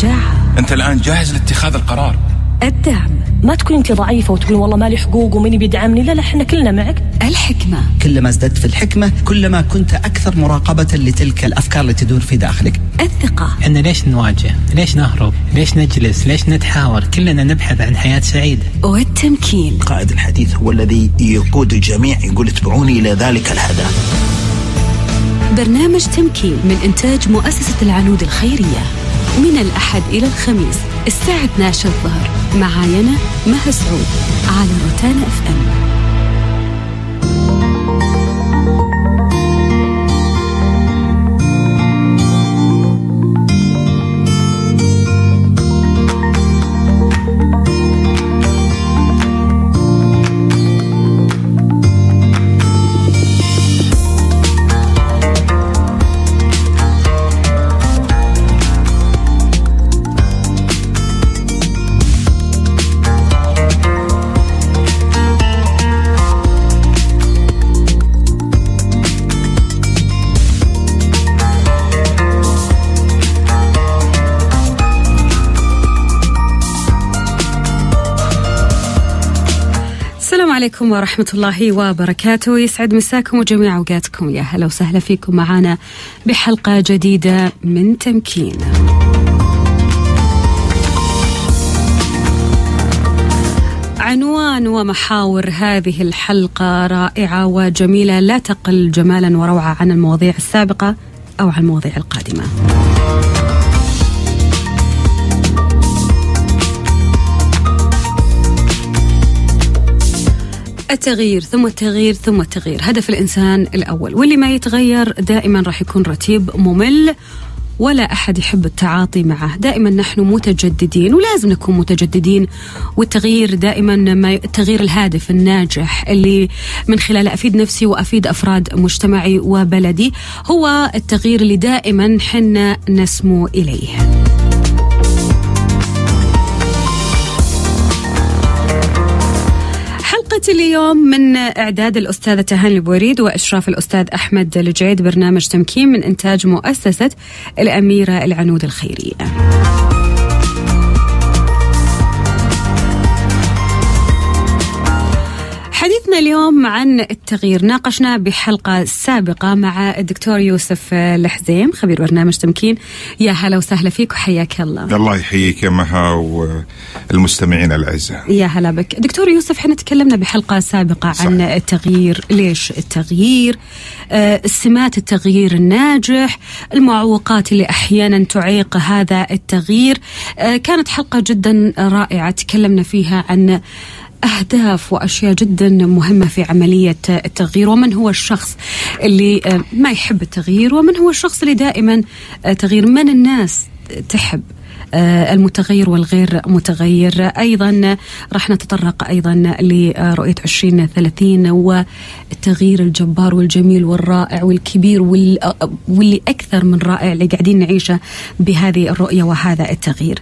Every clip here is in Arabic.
الشجاعة أنت الآن جاهز لاتخاذ القرار. الدعم. ما تكون أنت ضعيفة وتقول والله مالي حقوق ومين بيدعمني. لا لا إحنا كلنا معك. الحكمة. كلما ازددت في الحكمة كلما كنت أكثر مراقبة لتلك الأفكار التي تدور في داخلك. الثقة. إحنا ليش نواجه؟ ليش نهرب؟ ليش نجلس؟ ليش نتحاور؟ كلنا نبحث عن حياة سعيدة. والتمكين. قائد الحديث هو الذي يقود الجميع يقول اتبعوني إلى ذلك الهدف. برنامج تمكين من إنتاج مؤسسة العنود الخيرية. من الأحد إلى الخميس الساعة 12 الظهر. معاي أنا مها سعود على روتانا إف إم. عليكم ورحمة الله وبركاته. يسعد مساكم وجميع أوقاتكم. يا هلا وسهلا فيكم معنا بحلقة جديدة من تمكين. عنوان ومحاور هذه الحلقة رائعة وجميلة. لا تقل جمالا وروعة عن المواضيع السابقة أو عن المواضيع القادمة. التغيير ثم التغيير ثم التغيير. هدف الإنسان الأول واللي ما يتغير دائما راح يكون رتيب ممل ولا أحد يحب التعاطي معه. دائما نحن متجددين ولازم نكون متجددين والتغيير دائما ما التغيير الهادف الناجح اللي من خلاله أفيد نفسي وأفيد أفراد مجتمعي وبلدي هو التغيير اللي دائما حنا نسمو إليه. حلقة اليوم من إعداد الأستاذة تهاني البوريد وإشراف الأستاذ أحمد الجعيد برنامج تمكين من إنتاج مؤسسة الأميرة العنود الخيرية. حديثنا اليوم عن التغيير. ناقشنا بحلقة سابقة مع الدكتور يوسف الحزيم خبير برنامج تمكين. يا هلا وسهلا فيك وحياك الله. الله يحييك يا مها والمستمعين الأعزاء. يا هلا بك. دكتور يوسف إحنا تكلمنا بحلقة سابقة صح. عن التغيير. ليش التغيير؟ آه، سمات التغيير الناجح المعوقات اللي أحيانا تعيق هذا التغيير. آه، كانت حلقة جدا رائعة. تكلمنا فيها عن أهداف وأشياء جدا مهمة في عملية التغيير ومن هو الشخص اللي آه، ما يحب التغيير ومن هو الشخص اللي دائما آه، تغيير؟ من الناس تحب آه، المتغير والغير متغير؟ أيضا راح نتطرق أيضا لرؤية 2030 والتغيير الجبار والجميل والرائع والكبير وال- واللي أكثر من رائع اللي قاعدين نعيشه بهذه الرؤية وهذا التغيير.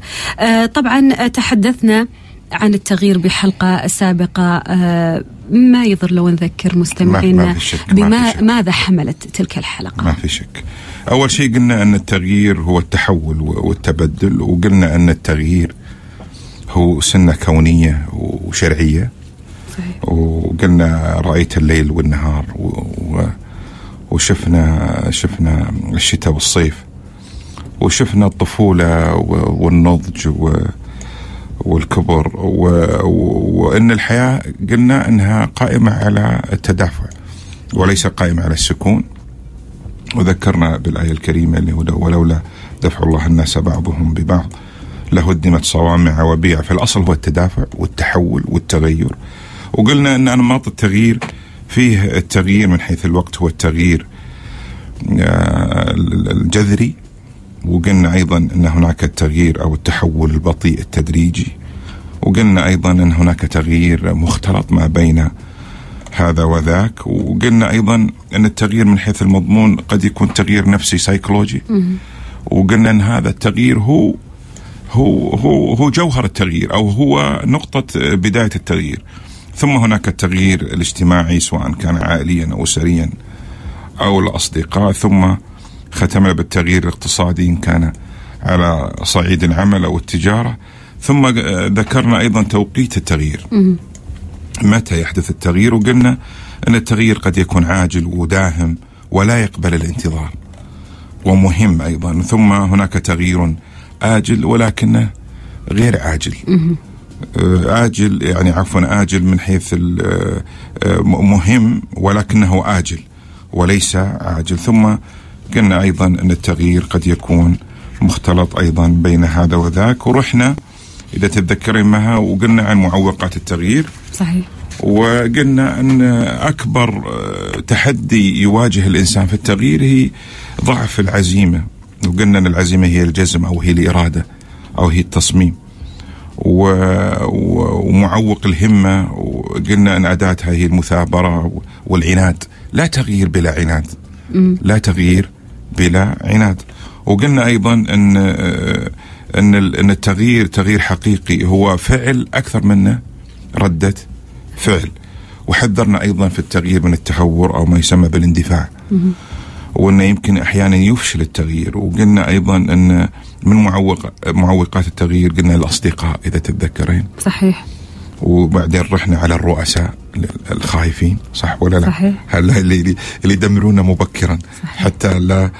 طبعا تحدثنا عن التغيير بحلقة سابقة آه، ما يضر لو نذكر مستمعينا ما بما. ماذا حملت تلك الحلقة ما في شك أول شيء قلنا أن التغيير هو التحول والتبدل وقلنا أن التغيير هو سنة كونية وشرعية صحيح. وقلنا رأيت الليل والنهار. وشفنا شفنا الشتاء والصيف وشفنا الطفولة. والنضج و... والكبر و... و... وأن الحياة قلنا أنها قائمة على التدافع وليس قائمة على السكون. وذكرنا بالآية الكريمة اللي هو ولولا دفع الله الناس بعضهم ببعض لهدمت صوامع وبيع. فالأصل هو التدافع والتحول والتغير. وقلنا أن أنماط التغيير فيه التغيير من حيث الوقت هو التغيير آه، الجذري وقلنا أيضا أن هناك التغيير أو التحول البطيء التدريجي وقلنا أيضا أن هناك تغيير مختلط ما بين هذا وذاك وقلنا أيضا أن التغيير من حيث المضمون قد يكون تغيير نفسي سيكولوجي وقلنا أن هذا التغيير هو هو هو هو جوهر التغيير أو هو نقطة بداية التغيير. ثم هناك التغيير الاجتماعي سواء كان عائليا أو اسريا أو الأصدقاء ثم ختمنا بالتغيير الاقتصادي إن كان على صعيد العمل أو التجارة. ثم ذكرنا أيضا توقيت التغيير. متى يحدث التغيير؟ وقلنا أن التغيير قد يكون عاجل وداهم ولا يقبل الانتظار ومهم أيضا. ثم هناك تغيير آجل ولكنه غير عاجل. آه، آجل يعني عفوا آجل من حيث آه، مهم ولكنه آجل وليس عاجل. ثم قلنا أيضا أن التغيير قد يكون مختلط أيضا بين هذا وذاك ورحنا إذا تتذكرين معها وقلنا عن معوقات التغيير. صحيح. وقلنا أن أكبر آه، تحدي يواجه الإنسان في التغيير هي ضعف العزيمة. وقلنا أن العزيمة هي الجزم أو هي الإرادة أو هي التصميم. و... و... ومعوق الهمة وقلنا أن أداتها هي المثابرة والعناد. لا تغيير بلا عناد. لا تغيير بلا عناد. وقلنا آه، أن ال- أن التغيير تغيير حقيقي هو فعل أكثر منه ردة فعل. وحذرنا أيضا في التغيير من التهور أو ما يسمى بالاندفاع. وأنه يمكن أحيانا يفشل التغيير. وقلنا أيضا أن من معوق معوقات التغيير؟ قلنا الأصدقاء إذا تتذكرين صحيح. وبعدين رحنا على الرؤساء. الخايفين صح ولا لا؟ صحيح. اللي اللي يدمرونا مبكرا صحيح. حتى لا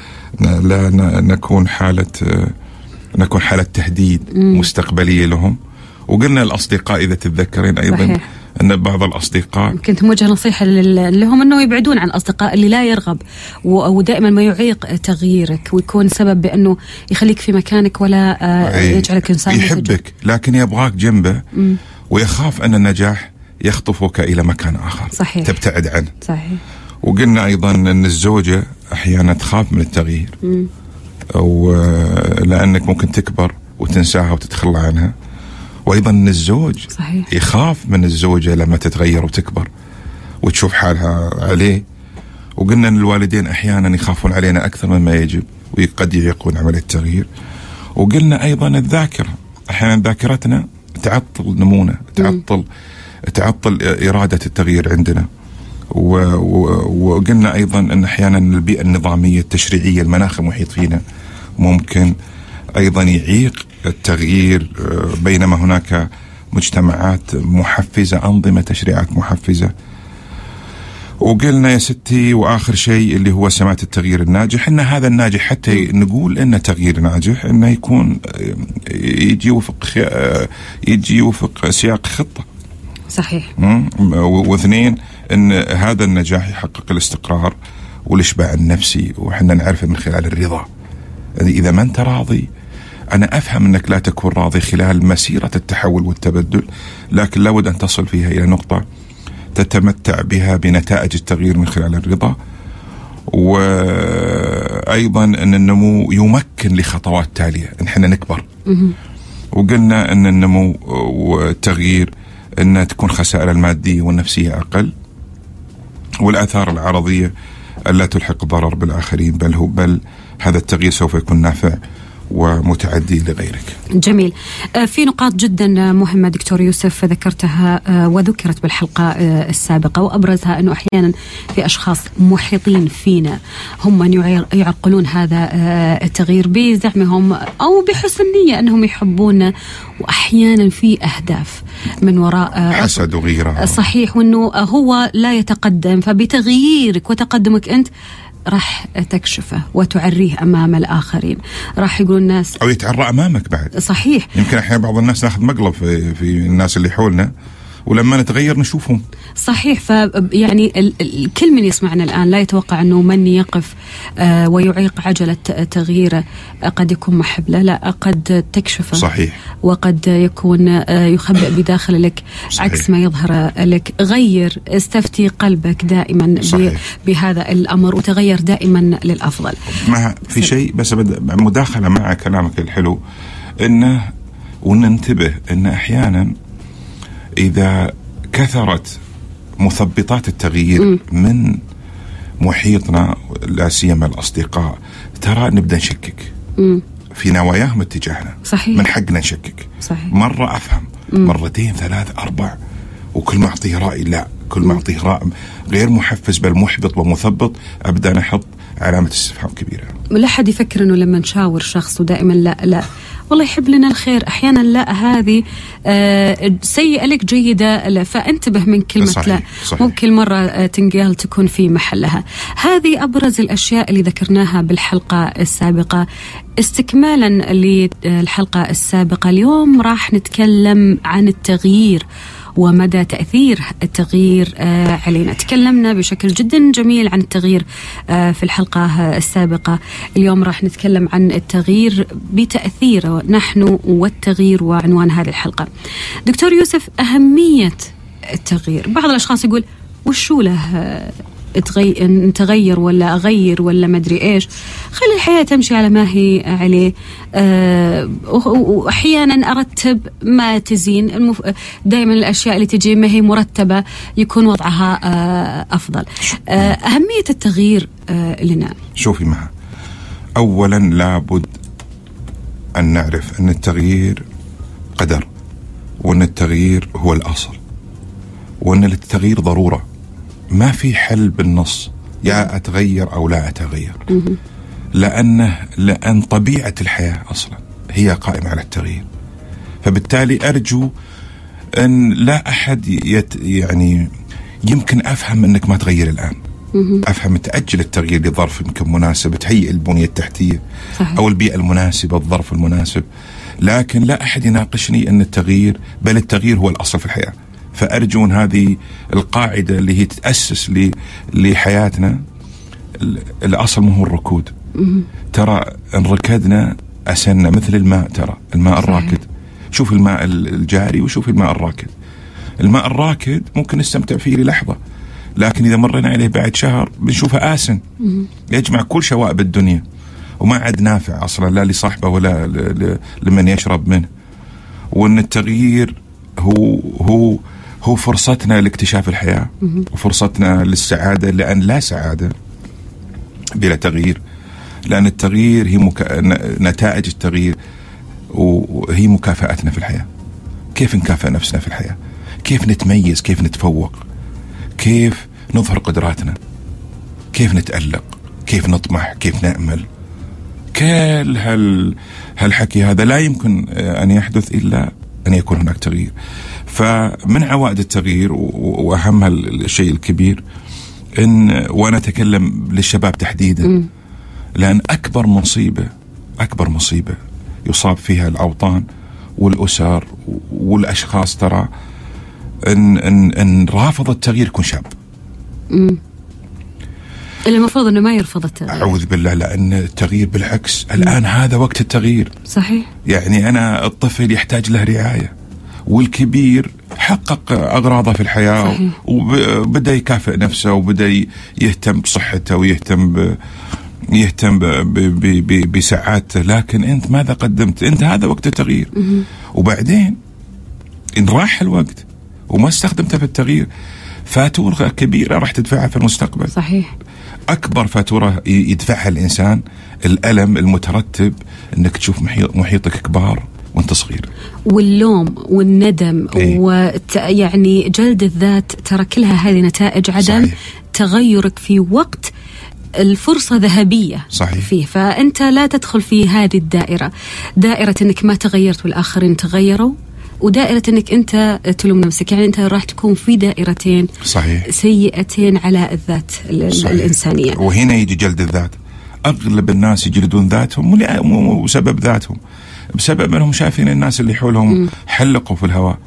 لا نكون حالة آه، نكون حالة تهديد مستقبلية لهم وقلنا الأصدقاء إذا تتذكرين أيضا صحيح. أن بعض الأصدقاء كنت موجه نصيحة لهم إنه يبعدون عن الاصدقاء اللي لا يرغب ودائما ما يعيق تغييرك ويكون سبب بأنه يخليك في مكانك ولا آه، أي، يجعلك إنسان. يحبك لكن يبغاك جنبه ويخاف أن النجاح يخطفك إلى مكان آخر. صحيح. تبتعد عنه. صحيح. وقلنا أيضا أن الزوجة أحيانا تخاف من التغيير. أو آه، لأنك ممكن تكبر وتنساها وتتخلى عنها. وأيضا أن الزوج صحيح. يخاف من الزوجة لما تتغير وتكبر وتشوف حالها عليه. وقلنا أن الوالدين أحيانا يخافون علينا أكثر مما يجب وقد يعيقون عمليه التغيير. وقلنا أيضا الذاكرة. أحيانا ذاكرتنا تعطل نمونا تعطل تعطل إرادة التغيير عندنا. وقلنا أيضا أن أحيانا البيئة النظامية التشريعية المناخ المحيط فينا ممكن أيضا يعيق التغيير آه، بينما هناك مجتمعات محفزة أنظمة تشريعات محفزة. وقلنا يا ستي وآخر شيء اللي هو سمات التغيير الناجح إن هذا الناجح حتى نقول انه تغيير ناجح إنه يكون آه، يجي وفق آه، يجي وفق سياق خطة. صحيح. واثنين إن هذا النجاح يحقق الاستقرار والإشباع النفسي وحنا نعرفه من خلال الرضا. إذا ما أنت راضي أنا أفهم إنك لا تكون راضي خلال مسيرة التحول والتبدل لكن لابد أن تصل فيها إلى نقطة تتمتع بها بنتائج التغيير من خلال الرضا. وأيضا إن النمو يمكن لخطوات تالية. إن إحنا نكبر. وقلنا إن النمو والتغيير أن تكون خسائر الماديه والنفسية أقل والآثار العرضية ألا تلحق ضرر بالآخرين بل هو بل هذا التغيير سوف يكون نافع. ومتعدي لغيرك. جميل آه، في نقاط جدا مهمة دكتور يوسف ذكرتها آه، وذكرت بالحلقة آه، السابقة وأبرزها أنه أحيانا في أشخاص محيطين فينا هم من يعرقلون هذا آه، التغيير بزعمهم أو بحسن نية أنهم يحبونا وأحيانا في أهداف من وراء آه، حسد وغيره. صحيح وأنه هو لا يتقدم فبتغييرك وتقدمك أنت راح تكشفه وتعريه أمام الآخرين. راح يقول الناس أو يتعرى أمامك بعد. صحيح. يمكن أحيانا بعض الناس ناخذ مقلب في, في الناس اللي حولنا. ولما نتغير نشوفهم. صحيح ف يعني كل من يسمعنا الآن لا يتوقع أنه من يقف آه، ويعيق عجلة تغييره آه، قد يكون محب له لا قد تكشفه صحيح. وقد يكون آه، يخبئ بداخل لك صحيح. عكس ما يظهر لك غير استفتي قلبك دائما صحيح. بهذا الأمر وتغير دائما للأفضل مع في شيء بس مداخلة مع كلامك الحلو إنه وننتبه إن أحيانا إذا كثرت مثبطات التغيير من محيطنا لا سيما الأصدقاء ترى نبدأ نشكك. في نواياهم اتجاهنا. صحيح. من حقنا نشكك. صحيح. مرة أفهم. مرتين ثلاث أربع. وكل ما أعطيه رأي لا. كل ما أعطيه رأي. غير محفز بل محبط ومثبط أبدأ أحط علامة استفهام كبيرة. لا حد يفكر إنه لما نشاور شخص ودائما لا لا. والله يحب لنا الخير. أحيانا لا هذه آه، سيئة لك جيدة لا. فانتبه من كلمة صحيح، لا. صحيح. مو كل مرة آه، تنقال تكون في محلها. هذه أبرز الأشياء اللي ذكرناها بالحلقة السابقة. استكمالا للحلقة السابقة اليوم راح نتكلم عن التغيير. ومدى تأثير التغيير آه، علينا. تكلمنا بشكل جدا جميل عن التغيير آه، في الحلقة السابقة. اليوم راح نتكلم عن التغيير بتأثيره نحن والتغيير وعنوان هذه الحلقة. دكتور يوسف أهمية التغيير. بعض الأشخاص يقول وشو له آه، تغي... نتغير ولا أغير ولا مدري إيش. خلي الحياة تمشي على ما هي عليه. أه واحيانا أرتب ما تزين. المف... دائما الأشياء اللي تجي ما هي مرتبة يكون وضعها أه أفضل. أه أهمية التغيير أه لنا. شوفي معها. اولا لابد أن نعرف أن التغيير قدر وأن التغيير هو الأصل وأن التغيير ضرورة. ما في حل بالنص يا أتغير أو لا أتغير. لأنه لأن طبيعة الحياة أصلا هي قائمة على التغيير. فبالتالي أرجو أن لا أحد يت يعني يمكن أفهم أنك ما تغير الآن. أفهم تاجل التغيير لظرف يمكن مناسب تهيئ البنية التحتية صحيح. أو البيئة المناسبة الظرف المناسب. لكن لا أحد يناقشني أن التغيير بل التغيير هو الأصل في الحياة. فأرجو ان هذه القاعدة اللي هي تاسس ل- لحياتنا ال- الأصل مو هو الركود. ترى إن ركدنا اسنا مثل الماء ترى الماء. الراكد. شوف الماء ال- الجاري وشوف الماء الراكد. الماء الراكد ممكن نستمتع فيه للحظة لكن إذا مرينا عليه بعد شهر بنشوفه آسن. يجمع كل شوائب الدنيا وما عاد نافع أصلا لا لصاحبه ولا لمن يشرب منه. وإن التغيير هو هو هو فرصتنا لاكتشاف الحياة وفرصتنا للسعادة لأن لا سعادة بلا تغيير لأن التغيير هي مكا... ن- نتائج التغيير وهي مكافآتنا في الحياة. كيف نكافئ نفسنا في الحياة؟ كيف نتميز؟ كيف نتفوق؟ كيف نظهر قدراتنا؟ كيف نتألق؟ كيف نطمح؟ كيف نأمل؟ كل هال هالحكي هذا لا يمكن آه، أن يحدث إلا أن يكون هناك تغيير. فمن عوائد التغيير و- و- وأهم هال- الشيء الكبير إن وأنا أتكلم للشباب تحديدا لأن أكبر مصيبة أكبر مصيبة يصاب فيها الأوطان والأسر والأشخاص ترى ان ان إن رافض التغيير يكون شاب. اللي المفروض إنه ما يرفض التغيير. أعوذ بالله لأن التغيير بالعكس الآن هذا وقت التغيير. صحيح. يعني أنا الطفل يحتاج له رعاية. والكبير حقق أغراضه في الحياة صحيح. وبدأ يكافئ نفسه وبدأ يهتم بصحته ويهتم ب يهتم ب- ب- ب- ب- بسعادته. لكن أنت ماذا قدمت؟ أنت هذا وقت التغيير. وبعدين إن راح الوقت وما استخدمته في التغيير فاتورة كبيرة راح تدفعها في المستقبل. صحيح. أكبر فاتورة يدفعها الإنسان الألم المترتب إنك تشوف محيط محيطك كبار. وأنت صغير واللوم والندم إيه. وت... يعني جلد الذات ترى كلها هذه نتائج عدم صحيح. تغيرك في وقت الفرصة ذهبية صحيح. فيه فأنت لا تدخل في هذه الدائرة دائرة أنك ما تغيرت والآخرين تغيروا ودائرة أنك أنت تلوم نفسك يعني أنت راح تكون في دائرتين صحيح سيئتين على الذات ال- صحيح. الإنسانية وهنا يجي جلد الذات أغلب الناس يجلدون ذاتهم بسبب ذاتهم بسبب انهم شايفين الناس اللي حولهم حلقوا في الهواء.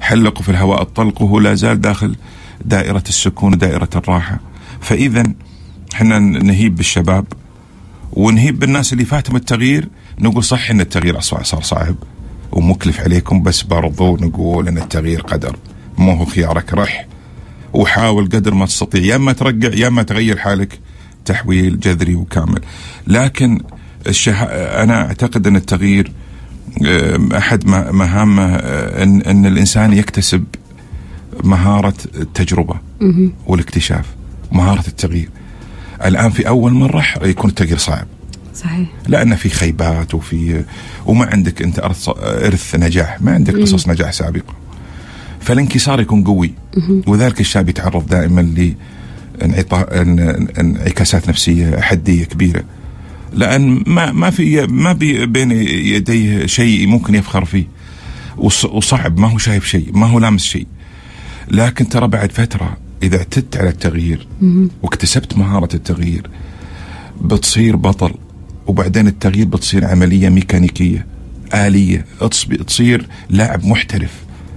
حلقوا في الهواء الطلق وهو لا زال داخل دائرة السكون ودائرة الراحة. فإذا إحنا نهيب بالشباب ونهيب بالناس اللي فاتهم التغيير نقول صح إن التغيير صار صعب ومكلف عليكم بس برضو نقول إن التغيير قدر. مو هو خيارك رح وحاول قدر ما تستطيع. يا إما ترقع يا إما تغير حالك. تحويل جذري وكامل. لكن الشه... أنا أعتقد أن التغيير آم، أحد مهامه آه، ان أن الإنسان يكتسب مهارة التجربة والاكتشاف مهارة التغيير. الآن في أول مرة يكون التغيير صعب. صحيح. لأن في خيبات وفي وما عندك أنت ارث نجاح ما عندك قصص نجاح سابقة. فالانكسار يكون قوي. وذلك الشاب يتعرض دائما ل انعكاسات نفسية حدية كبيرة. لأن ما ما في ما بي بين يديه شيء ممكن يفخر فيه. وص- وصعب ما هو شايف شيء ما هو لامس شيء. لكن ترى بعد فترة إذا اعتدت على التغيير واكتسبت مهارة التغيير بتصير بطل. وبعدين التغيير بتصير عملية ميكانيكية آلية تصير لاعب محترف.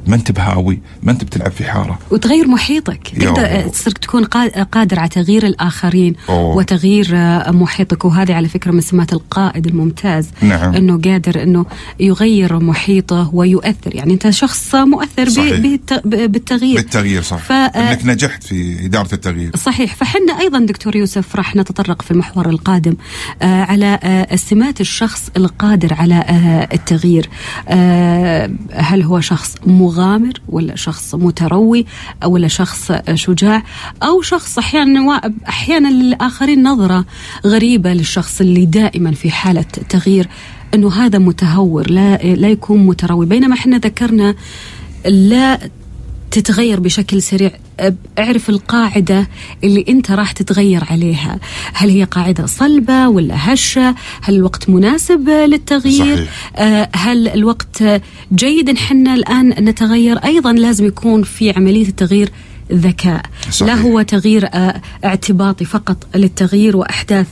ما انت بهاوي ما انت بتلعب في حارة. وتغير محيطك. تقدر تصير تكون قا- قادر على تغيير الآخرين أوه. وتغيير آه، محيطك. وهذه على فكرة من سمات القائد الممتاز. نعم. أنه قادر أنه يغير محيطه ويؤثر. يعني أنت شخص مؤثر صحيح. بالتغيير. بالتغيير صح ف- آه، إنك نجحت في إدارة التغيير. صحيح. فحنا أيضا دكتور يوسف راح نتطرق في المحور القادم آه على سمات الشخص القادر على التغيير. هل هو شخص مغامر ولا شخص متروي أو ولا شخص شجاع أو شخص أحيانا وا- أحيانا للآخرين نظرة غريبة للشخص اللي دائما في حالة تغيير إنه هذا متهور لا لا يكون متروي. بينما إحنا ذكرنا لا تتغير بشكل سريع. اعرف القاعدة اللي انت راح تتغير عليها. هل هي قاعدة صلبة ولا هشة؟ هل الوقت مناسب للتغيير؟ صحيح. آه، هل الوقت جيد ان حنا الآن نتغير؟ أيضا لازم يكون في عملية التغيير ذكاء. صحيح. لا هو تغيير آه، اعتباطي فقط للتغيير وأحداث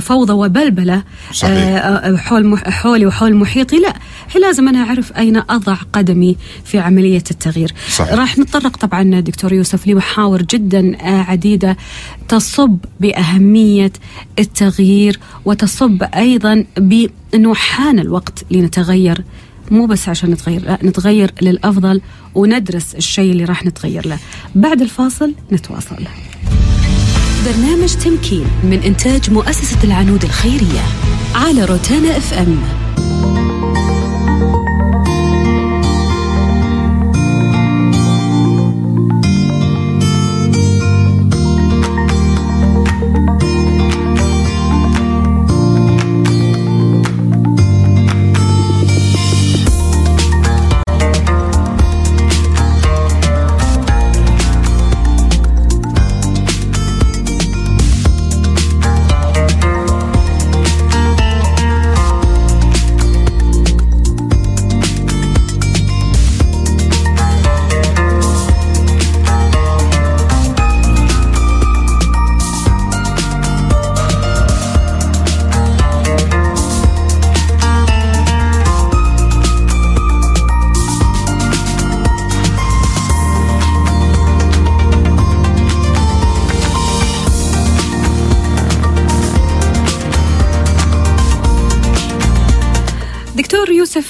فوضى وبلبلة. صحيح. آه، آه، حول حولي وحول محيطي. لا هي لازم أنا أعرف أين أضع قدمي في عملية التغيير. صحيح. راح نتطرق طبعا دكتور يوسف لمحاور جدا آه، عديدة. تصب بأهمية التغيير وتصب أيضا بأنه حان الوقت لنتغير. مو بس عشان نتغير لا نتغير للأفضل وندرس الشيء اللي راح نتغير له. بعد الفاصل نتواصل. برنامج تمكين من إنتاج مؤسسة العنود الخيرية على روتانا إف إم.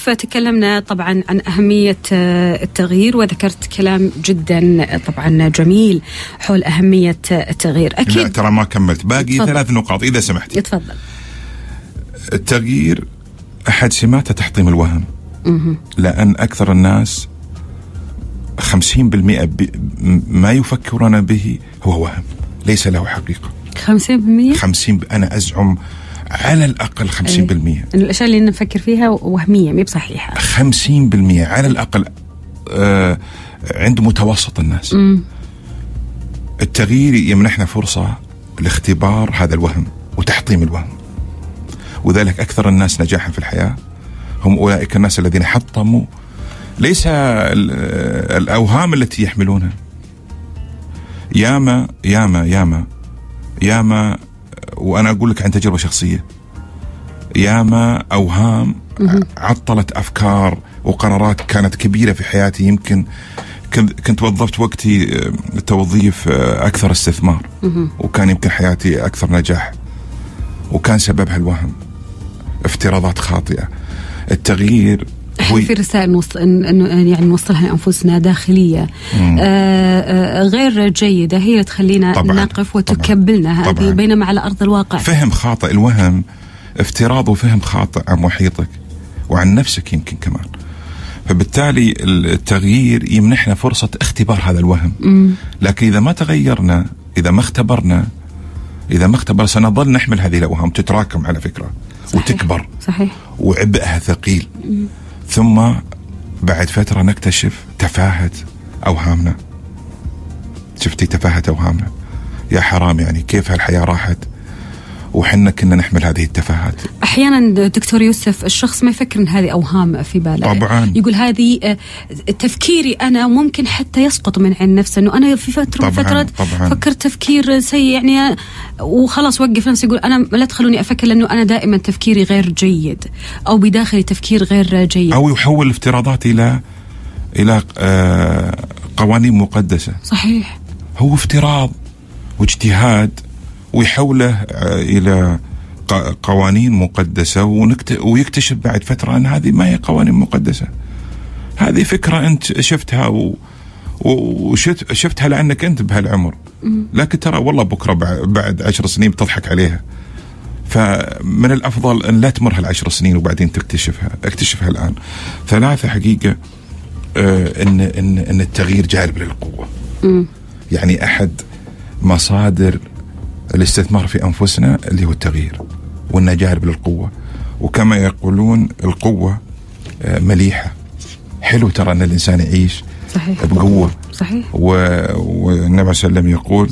يوسف تكلمنا طبعا عن أهمية آه، التغيير؟ وذكرت كلام جدا آه، طبعا جميل حول أهمية آه، التغيير. لا أكيد. ترى ما كملت. باقي تفضل. ثلاث نقاط إذا سمحت يتفضل. التغيير أحد سماته تحطيم الوهم. لأن أكثر الناس 50% ب- ما يفكرون به هو وهم ليس له حقيقة. 50% 50 ب- أنا أزعم على الأقل 50% إن الأشياء اللي نفكر فيها وهمية مي بصحيحة. 50% على الأقل آه عند متوسط الناس. التغيير يمنحنا فرصة لاختبار هذا الوهم وتحطيم الوهم. وذلك أكثر الناس نجاحا في الحياة. هم أولئك الناس الذين حطموا. ليس ال- الأوهام التي يحملونها. ياما ياما ياما ياما وأنا أقول لك عن تجربة شخصية. ياما اوهام عطلت أفكار وقرارات كانت كبيرة في حياتي. يمكن كنت وظفت وقتي آه، توظيف آه، أكثر استثمار. وكان يمكن حياتي أكثر نجاح. وكان سببها الوهم افتراضات خاطئة. التغيير إحنا في رسائل نوص... يعني نوصلها لأنفسنا داخلية. آه آه غير جيدة هي اللي تخلينا طبعاً، نقف طبعاً، وتكبلنا هذه. بينما على أرض الواقع. فهم خاطئ الوهم افتراض وفهم خاطئ عن محيطك وعن نفسك يمكن كمان. فبالتالي التغيير يمنحنا فرصة اختبار هذا الوهم. لكن إذا ما تغيرنا إذا ما اختبرنا إذا ما اختبر سنظل نحمل هذه الأوهام تتراكم على فكرة صحيح. وتكبر. صحيح. وعبئها ثقيل. ثم بعد فترة نكتشف تفاهة أوهامنا. شفتي تفاهة أوهامنا؟ يا حرام يعني كيف هالحياة راحت؟ وحنا كنا نحمل هذه التفاهات. أحيانا دكتور يوسف الشخص ما يفكر إن هذه أوهام في باله. طبعاً. يقول هذه آه، تفكيري أنا ممكن حتى يسقط من عين نفسه إنه أنا في فترة طبعاً، فترات طبعاً. فكرت تفكير سيء يعني وخلاص وقف نفسي يقول أنا لا تخلوني أفكر لأنه أنا دائما تفكيري غير جيد أو بداخلي تفكير غير جيد. أو يحول الافتراضات إلى إلى آه، قوانين مقدسة. صحيح. هو افتراض واجتهاد ويحوله آه، إلى قوانين مقدسة. ويكتشف بعد فترة أن هذه ما هي قوانين مقدسة. هذه فكرة أنت شفتها و... و- وشفت شفتها لأنك أنت بهالعمر. لكن ترى والله بكرة بع- بعد عشر سنين بتضحك عليها. فمن الأفضل أن لا تمر هالعشر سنين وبعدين تكتشفها اكتشفها الآن. ثلاثة حقيقة آه، ان ان إن التغيير جالب للقوة. يعني أحد مصادر الاستثمار في أنفسنا اللي هو التغيير وانه جالب للقوه وكما يقولون القوة آه، مليحة. حلو ترى أن الإنسان يعيش صحيح. بقوة. صحيح. و... والنبي صلى الله عليه وسلم يقول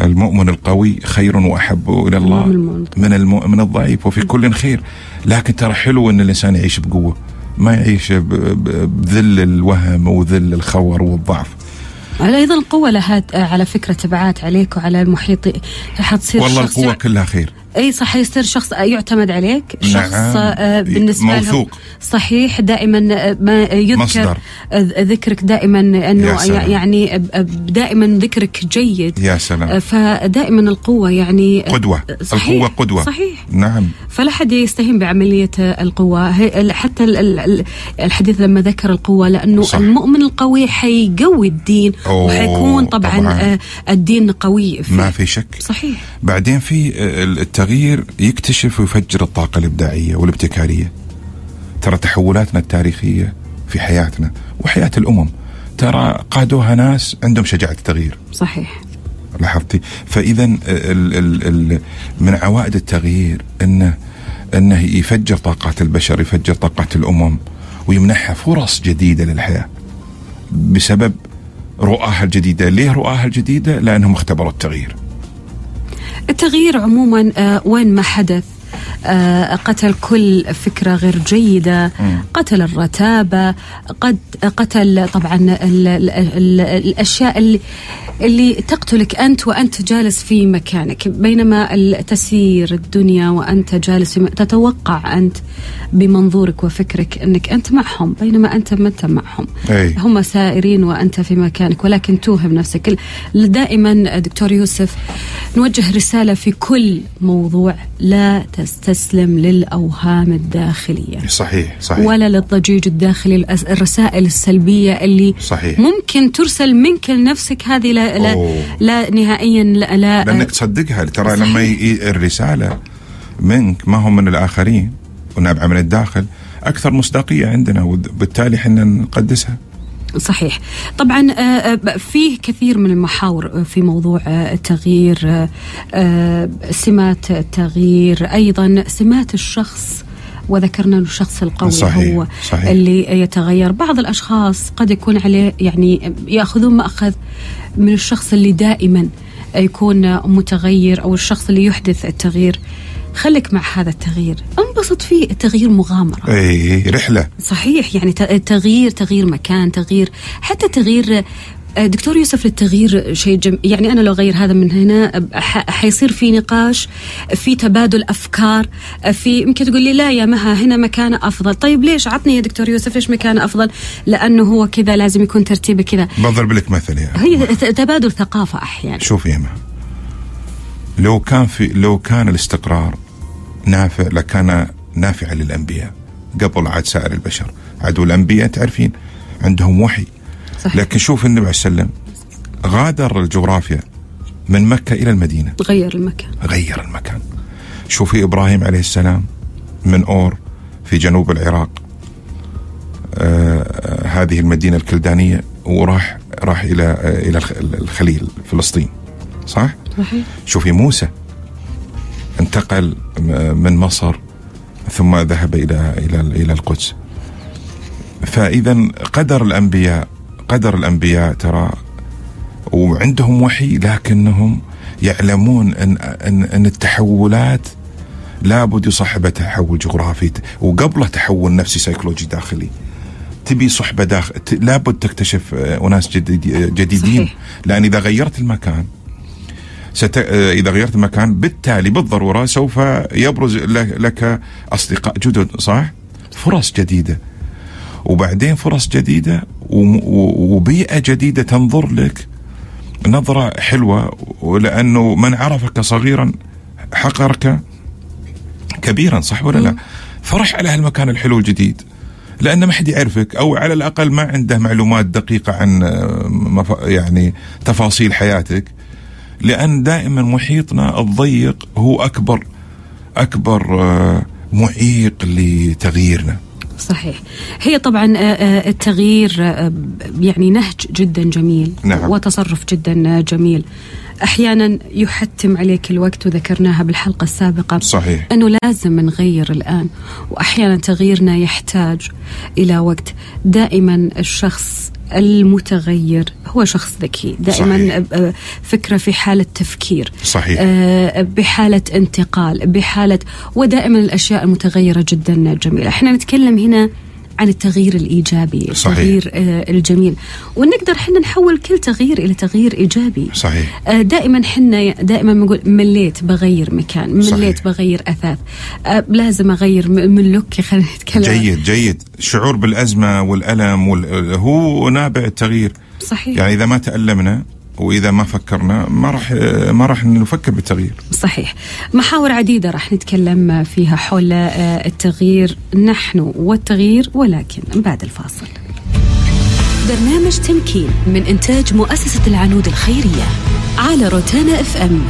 المؤمن القوي خير وأحب إلى الله من المؤمن. من المؤمن الضعيف وفي كل خير. لكن ترى حلو أن الإنسان يعيش بقوة ما يعيش. بذل الوهم وذل الخور والضعف. أيضا القوه لها على فكرة تبعات عليك وعلى المحيط حتصير والله القوة كلها خير. أي صح يصير شخص يعتمد عليك شخص نعم. آه، بالنسبة موثوق. لهم صحيح دائما آه، ما يذكر مصدر. آه، ذكرك دائما أنه. يعني آه، آه، دائما ذكرك جيد يا سلام. آه، فدائما القوة يعني آه، قدوة صحيح القوة قدوة صحيح نعم فلا حد يستهين بعملية القوة هي- حتى ال- ال- الحديث لما ذكر القوة لأنه صح. المؤمن القوي حيقوي الدين وحيكون طبعا, طبعاً. طبعا. الدين قوي فيه. ما في شك صحيح بعدين في التغيير يكتشف ويفجر الطاقة الإبداعية والابتكارية. ترى تحولاتنا التاريخية في حياتنا وحياة الأمم ترى قادوها ناس عندهم شجاعة التغيير. صحيح. لاحظتي؟ فإذا ال ال ال من عوائد التغيير أنه أنه يفجر طاقات البشر يفجر طاقات الأمم ويمنحها فرص جديدة للحياة. بسبب رؤاها الجديدة. ليه رؤاها الجديدة؟ لأنهم اختبروا التغيير. التغيير عموما آه، وين ما حدث؟ قتل كل فكرة غير جيدة قتل الرتابة قد قتل طبعا ال ال ال الأشياء اللي, اللي تقتلك أنت وأنت جالس في مكانك. بينما تسير الدنيا وأنت جالس في تتوقع أنت بمنظورك وفكرك أنك أنت معهم بينما أنت ما أنت معهم. أي. هم سائرين وأنت في مكانك ولكن توهم نفسك. دائما دكتور يوسف نوجه رسالة في كل موضوع. لا تستسلم للأوهام الداخلية صحيح صحيح ولا للضجيج الداخلي الرسائل السلبية اللي صحيح. ممكن ترسل منك لنفسك هذه لا, لا. لا نهائيا لا, لا لأنك تصدقها ترى. لما الرسالة منك ما هم من الآخرين ونابعة من الداخل أكثر مصداقية عندنا وبالتالي إحنا نقدسها صحيح. طبعا آه، آه، فيه كثير من المحاور آه، في موضوع التغيير سمات التغيير أيضا سمات الشخص وذكرنا انه الشخص القوي صحيح، هو صحيح. اللي يتغير. بعض الأشخاص قد يكون عليه يعني يأخذون مأخذ من الشخص اللي دائما يكون متغير أو الشخص اللي يحدث التغيير. خليك مع هذا التغيير. انبسط فيه التغيير مغامرة. إي رحلة. صحيح يعني تغيير تغيير مكان تغيير حتى تغيير آه، دكتور يوسف للتغيير شيء جم... يعني أنا لو غير هذا من هنا ح... حيصير في نقاش في تبادل أفكار آه، في يمكن تقول لي لا يا مها هنا مكان أفضل. طيب ليش؟ عطني يا دكتور يوسف ليش مكان أفضل؟ لأنه هو كذا لازم يكون ترتيبه كذا. بضرب لك مثل يا هي ت- تبادل ثقافة أحيانا. شوف يا ما لو كان في لو كان الاستقرار نافع لكان نافعا للأنبياء قبل عاد سائر البشر. عدو الأنبياء تعرفين عندهم وحي. صحيح. لكن شوف النبي عليه السلام غادر الجغرافيا من مكة إلى المدينة. غير المكان. غير المكان. شوفي إبراهيم عليه السلام من أور في جنوب العراق. آه هذه المدينة الكلدانية وراح راح إلى آه إلى الخ- الخليل فلسطين. صح؟ صحيح. شوفي موسى انتقل من مصر ثم ذهب إلى إلى إلى القدس. فإذا قدر الانبياء قدر الأنبياء ترى وعندهم وحي لكنهم يعلمون ان ان, إن التحولات لابد يصاحبها تحول جغرافي. وقبله تحول نفسي سيكولوجي داخلي. تبي صحبة داخل لابد تكتشف آه، أناس جديد جديدين. صحيح. لأن إذا غيرت المكان ست... آه، إذا غيرت المكان بالتالي بالضرورة سوف يبرز لك أصدقاء جدد صح؟ فرص جديدة. وبعدين فرص جديدة وبيئة جديدة تنظر لك. نظرة حلوة ولأنه من عرفك صغيرا حقرك كبيرا صح ولا لا؟ فرح على هالمكان الحلو الجديد. لأن ما حد يعرفك أو على الأقل ما عنده معلومات دقيقة عن آه، مف- يعني تفاصيل حياتك. لأن دائما محيطنا الضيق هو أكبر أكبر آه، معيق لتغييرنا. صحيح. هي طبعا آه، آه، التغيير يعني نهج جدا جميل نعم. وتصرف جدا جميل. أحيانا يحتم عليك الوقت وذكرناها بالحلقة السابقة صحيح. أنه لازم نغير الآن. واحيانا تغييرنا يحتاج إلى وقت. دائما الشخص المتغير هو شخص ذكي. دائما صحيح. فكرة في حالة تفكير صحيح. آه، بحالة انتقال بحالة ودائما الأشياء المتغيرة جدا جميلة. إحنا نتكلم هنا عن التغيير الإيجابي صحيح. التغيير آه، الجميل. ونقدر إحنا نحول كل تغيير إلى تغيير إيجابي. صحيح. آه، دائما حنا دائما بنقول مليت بغير مكان مليت صحيح. بغير أثاث. آه، لازم أغير من look ي خلينا نتكلم. جيد جيد. شعور بالأزمة والألم وال... هو نابع التغيير. صحيح. يعني إذا ما تألمنا وإذا ما فكرنا ما راح ما راح نفكر بالتغيير. صحيح. محاور عديدة راح نتكلم فيها حول آه، التغيير نحن والتغيير ولكن بعد الفاصل. برنامج تمكين من إنتاج مؤسسة العنود الخيرية على روتانا إف إم.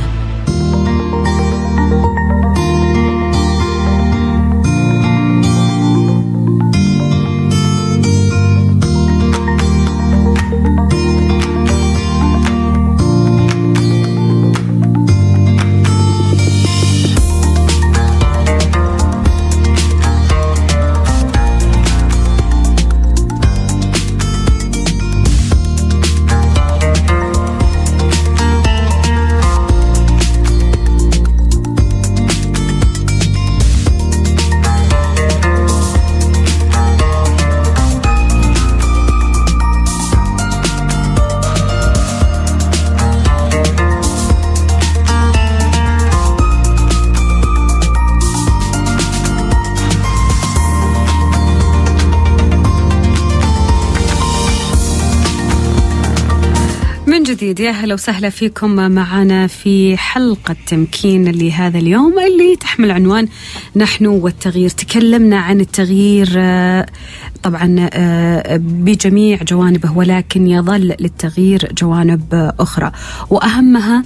جديد يا هلا وسهلا فيكم معنا في حلقة تمكين لهذا اليوم اللي تحمل عنوان نحن والتغيير. تكلمنا عن التغيير آه، طبعا آه، بجميع جوانبه ولكن يظل للتغيير جوانب أخرى. وأهمها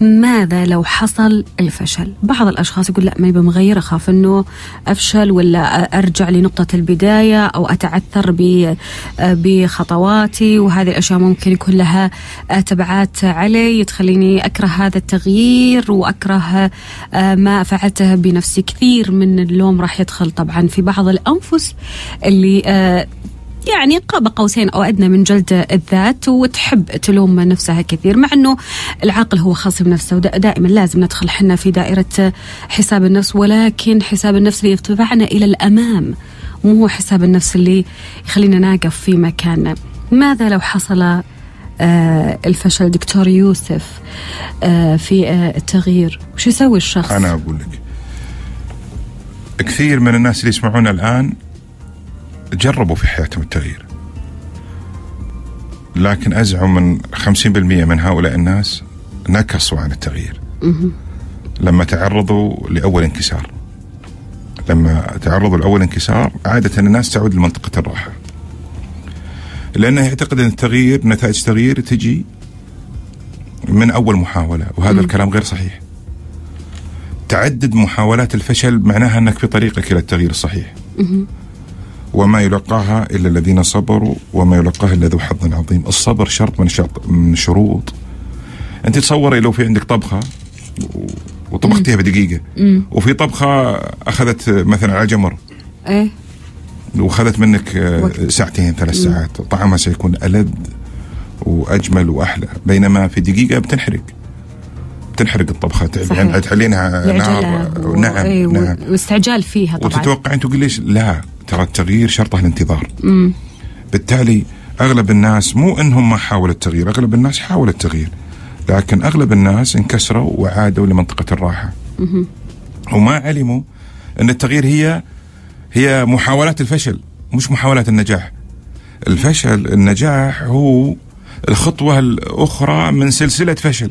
ماذا لو حصل الفشل؟ بعض الأشخاص يقول لا ما يبقى مغير أخاف أنه أفشل ولا أرجع لنقطة البداية أو أتعثر بخطواتي وهذه الأشياء ممكن يكون لها تبعات علي تخليني أكره هذا التغيير وأكره آه، ما فعلته بنفسي. كثير من اللوم راح يدخل طبعا في بعض الأنفس اللي آه، يعني قاب قوسين أو أدنى من جلد الذات وتحب تلوم نفسها كثير مع إنه العاقل هو خاصم نفسه ودائما لازم ندخل حنا في دائرة حساب النفس ولكن حساب النفس اللي يدفعنا إلى الأمام مو هو حساب النفس اللي يخلينا نقف في مكاننا ماذا لو حصل آه الفشل دكتور يوسف آه في آه التغيير؟ وش يسوي الشخص؟ أنا أقول لك كثير من الناس اللي يسمعونا الآن جربوا في حياتهم التغيير. لكن أزعم من 50% من هؤلاء الناس نكصوا عن التغيير. لما تعرضوا لأول انكسار. لما تعرضوا لأول انكسار عادة الناس تعود لمنطقة الراحة. لأنه يعتقد أن التغيير نتائج التغيير تجي من أول محاولة وهذا الكلام غير صحيح. تعدد محاولات الفشل معناها أنك في طريقك إلى التغيير الصحيح. وما يلقاها إلا الذين صبروا وما يلقاها إلا ذو حظ عظيم. الصبر شرط من شرط من شروط. أنت تصوري لو في عندك طبخة و- وطبختيها بدقيقة وفي طبخة أخذت مثلا على جمر. إيه. واخذت منك آه، وقت. ساعتين ثلاث ساعات. طعمها سيكون ألذ وأجمل وأحلى. بينما في دقيقة بتنحرق. تنحرق الطبخة يعني تحلينها نار العجلة و- نعم إيه، و- نعم. واستعجال فيها طبعا. وتتوقع تقول ليش لا؟ ترى التغيير شرطه الانتظار. بالتالي أغلب الناس مو إنهم ما حاولوا التغيير أغلب الناس حاولوا التغيير لكن أغلب الناس انكسروا وعادوا لمنطقة الراحة. وما علموا إن التغيير هي هي محاولات الفشل مش محاولات النجاح. الفشل النجاح هو الخطوة الأخرى من سلسلة فشل.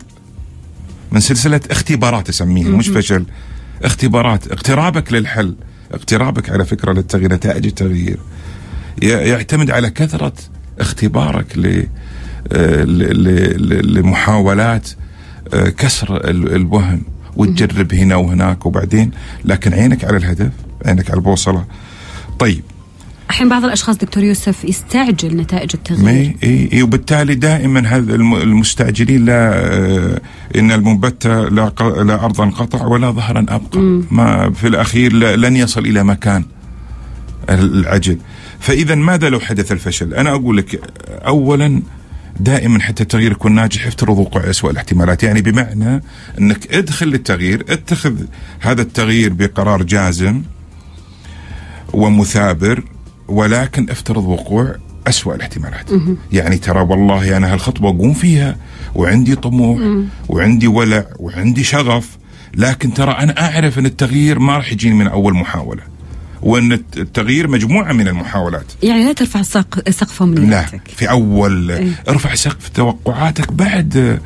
من سلسلة اختبارات أسميها مش فشل اختبارات اقترابك للحل. اقترابك على فكرة للتغيير نتائج التغيير. يعتمد على كثرة اختبارك ل آه، لمحاولات آه، كسر ال- الوهم وتجرب هنا وهناك وبعدين لكن عينك على الهدف عينك على البوصلة. طيب الحين بعض الأشخاص دكتور يوسف يستعجل نتائج التغيير. اي اي وبالتالي دائما هذا الم- المستعجلين لا آه، إن المنبت لا لا ارضا قطع ولا ظهرا أبقى. ما في الأخير لا- لن يصل إلى مكان العجل. فاذا ماذا لو حدث الفشل؟ أنا أقول لك اولا دائما حتى التغيير يكون ناجح افترض وقوع اسوء الاحتمالات. يعني بمعنى إنك ادخل للتغيير اتخذ هذا التغيير بقرار جازم ومثابر ولكن افترض وقوع أسوأ الاحتمالات. يعني ترى والله أنا هالخطوة أقوم فيها وعندي طموح وعندي ولع وعندي شغف لكن ترى أنا أعرف أن التغيير ما راح يجيني من أول محاولة. وأن التغيير مجموعة من المحاولات يعني لا ترفع سق- سقف لا امنياتك في أول إيه. ارفع سقف توقعاتك بعد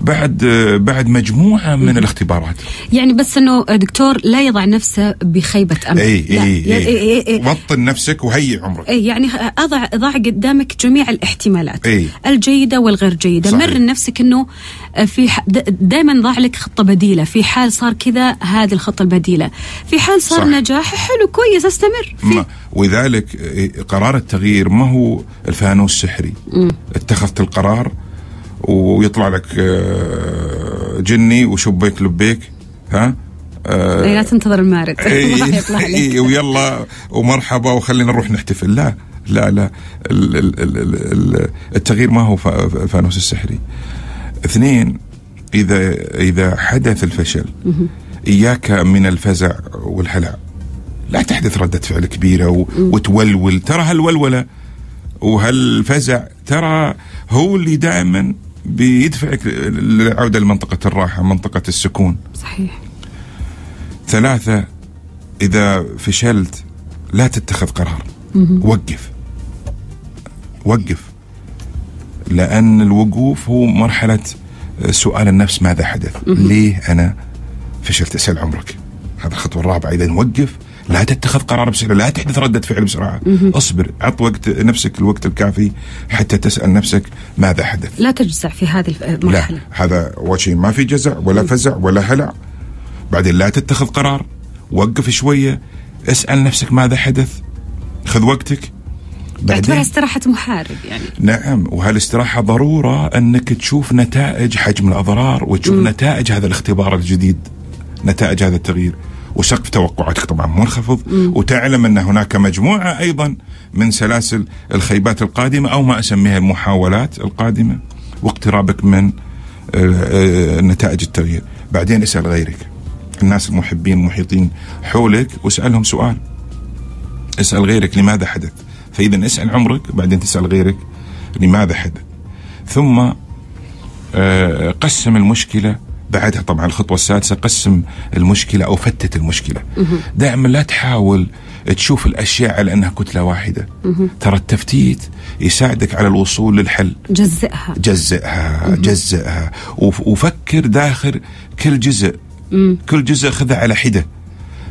بعد بعد مجموعة من الاختبارات يعني بس إنه دكتور لا يضع نفسه بخيبة أمل اي لا. اي إيه إيه إيه. اي وطن نفسك وهيئ عمرك اي يعني اضع أضع قدامك جميع الاحتمالات إي. الجيدة والغير جيدة صحيح. مرن نفسك إنه في دائما ضع لك خطة بديلة. في حال صار كذا هذه الخطة البديلة. في حال صار صح. نجاح حلو كويس أستمر. فيه ولذلك إيه، قرار التغيير ما هو الفانوس السحري. اتخذت القرار ويطلع لك آه، جني وشبيك لبيك ها؟ آه، إي، لا تنتظر المارد. لك. إيه ويلا ومرحبا وخلينا نروح نحتفل. لا لا لا. ال- ال- ال- ال- ال- التغيير ما هو فا- فانوس السحري. اثنين إذا إذا حدث الفشل إياك من الفزع والهلع لا تحدث ردة فعل كبيرة وتولول. ترى هالولولة وهالفزع ترى هو اللي دائما بيدفعك للعودة لمنطقة الراحة منطقة السكون. صحيح. ثلاثة إذا فشلت لا تتخذ قرار. وقف. وقف. لأن الوقوف هو مرحلة سؤال النفس ماذا حدث؟ ليه أنا فشلت؟ أسأل عمرك. هذا الخطوة الرابعة. إذا وقف لا تتخذ قرار بسرعة لا تحدث ردة فعل بسرعة. اصبر. عط وقت نفسك الوقت الكافي حتى تسأل نفسك ماذا حدث. لا تجزع في هذه المرحله لا هذا اول شيء ما في جزع ولا فزع ولا هلع. بعدين لا تتخذ قرار. وقف شوية. اسأل نفسك ماذا حدث. خذ وقتك. بعدين استراحة محارب يعني. نعم وهالاستراحة ضرورة أنك تشوف نتائج حجم الأضرار وتشوف م. نتائج هذا الاختبار الجديد نتائج هذا التغيير. وسقف توقعاتك طبعا منخفض. وتعلم أن هناك مجموعة أيضا من سلاسل الخيبات القادمة أو ما أسميها المحاولات القادمة واقترابك من آه، آه، نتائج التغيير. بعدين اسأل غيرك. الناس المحبين المحيطين حولك واسألهم سؤال. اسأل غيرك لماذا حدث. فإذا اسأل عمرك بعدين تسأل غيرك لماذا حدث؟ ثم آه، قسم المشكلة بعدها طبعا الخطوة السادسة قسم المشكلة أو فتت المشكلة. دائما لا تحاول تشوف الأشياء على أنها كتلة واحدة. ترى التفتيت يساعدك على الوصول للحل. جزئها. جزئها جزئها. وف- وفكر داخل كل جزء. كل جزء خذه على حدة.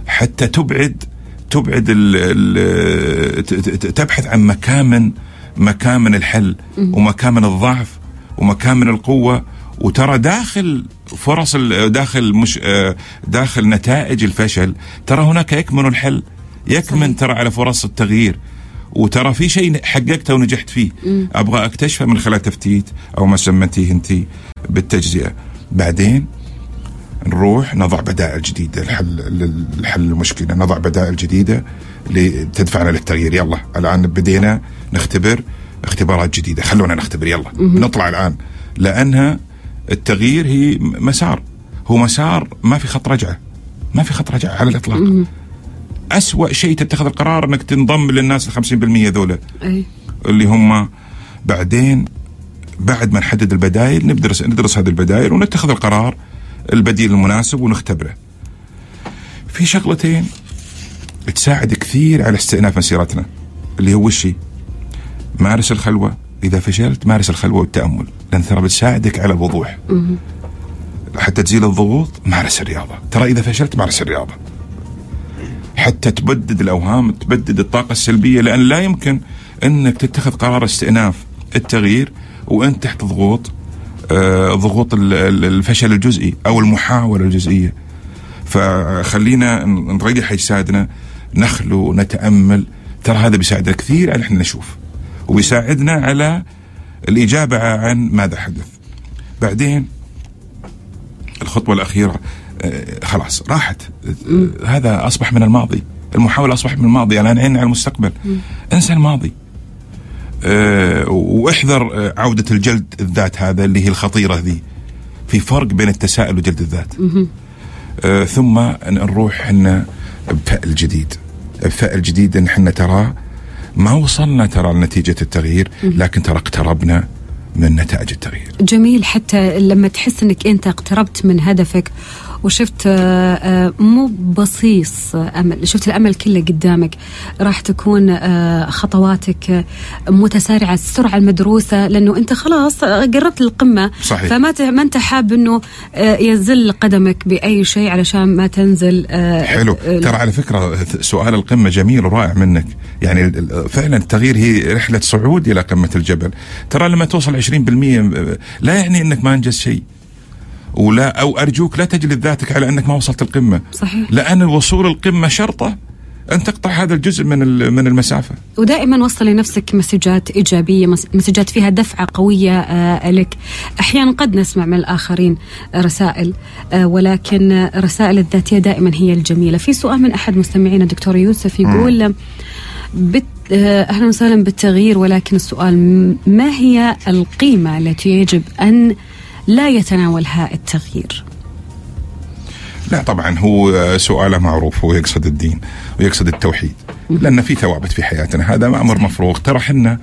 حتى تبعد تبعد ال ال ت- ت- تبحث عن مكامن مكامن الحل ومكامن الضعف ومكامن القوة. وترى داخل فرص داخل مش آه، داخل نتائج الفشل ترى هناك يكمن الحل يكمن. ترى على فرص التغيير. وترى في شيء حققته ونجحت فيه. أبغى أكتشفه من خلال تفتيت أو ما سميتيه أنت بالتجزئة. بعدين نروح نضع بدائل جديدة لحل لحل المشكلة نضع بدائل جديدة لتدفعنا للتغيير. يلا الآن بدينا نختبر اختبارات جديدة. خلونا نختبر يلا. نطلع الآن. لأنها التغيير هي مسار. هو مسار ما في خط رجعة. ما في خط رجعة على الإطلاق. أسوأ شيء تتخذ القرار إنك تنضم للناس ال 50% ذولا. أي. اللي هم بعدين بعد ما نحدد البدائل ندرس ندرس هذه البدائل ونتخذ القرار البديل المناسب ونختبره. في شغلتين تساعد كثير على استئناف مسيرتنا اللي هو وشي مارس الخلوة. إذا فشلت مارس الخلوة والتأمل لأن ترى بتساعدك على الوضوح. حتى تزيل الضغوط مارس الرياضة. ترى إذا فشلت مارس الرياضة. حتى تبدد الأوهام تبدد الطاقة السلبية لأن لا يمكن إنك تتخذ قرار استئناف التغيير وأنت تحت ضغوط. ضغوط ال- ال- الفشل الجزئي أو المحاولة الجزئية. فخلينا نريح أجسادنا نخلو نتأمل. ترى هذا بيساعدنا كثير على إحنا نشوف. وبيساعدنا على الإجابة عن ماذا حدث. بعدين الخطوة الأخيرة آه، خلاص راحت. آه، هذا أصبح من الماضي. المحاولة أصبحت من الماضي. الآن عين على المستقبل. انسى الماضي آه، واحذر آه، عودة الجلد الذات هذا اللي هي الخطيرة ذي. في فرق بين التساؤل وجلد الذات. آه، ثم نروح إحنا بفأل جديد. بفأل جديد إن إحنا ترى ما وصلنا ترى لنتيجة التغيير لكن ترى اقتربنا من نتائج التغيير. جميل حتى لما تحس إنك أنت اقتربت من هدفك وشفت آه، آه، مو بصيص أمل شفت الأمل كله قدامك. راح تكون آه، خطواتك متسارعة السرعة المدروسة لأنه أنت خلاص قربت للقمة. صحيح. فما ما أنت حاب إنه يزل قدمك بأي شيء علشان ما تنزل حلو. ترى على فكرة سؤال القمة جميل ورائع منك. يعني فعلا التغيير هي رحلة صعود إلى قمة الجبل. ترى لما توصل 20% لا يعني إنك ما أنجز شيء. ولا أو أرجوك لا تجلد ذاتك على أنك ما وصلت القمة. صحيح. لأن الوصول القمة شرطة أن تقطع هذا الجزء من من المسافة. ودائما وصل لنفسك مسجات إيجابية مس- مسجات فيها دفعة قوية آه، لك. أحيانا قد نسمع من الآخرين آه، رسائل آه، ولكن الرسائل الذاتية دائما هي الجميلة. في سؤال من أحد مستمعينا دكتور يوسف يقول آه، بت أهلا وسهلا بالتغيير ولكن السؤال ما هي القيمة التي يجب أن لا يتناولها التغيير. لا طبعا هو سؤاله معروف هو يقصد الدين ويقصد التوحيد. لأن في ثوابت في حياتنا هذا أمر مفروغ. ترى إحنا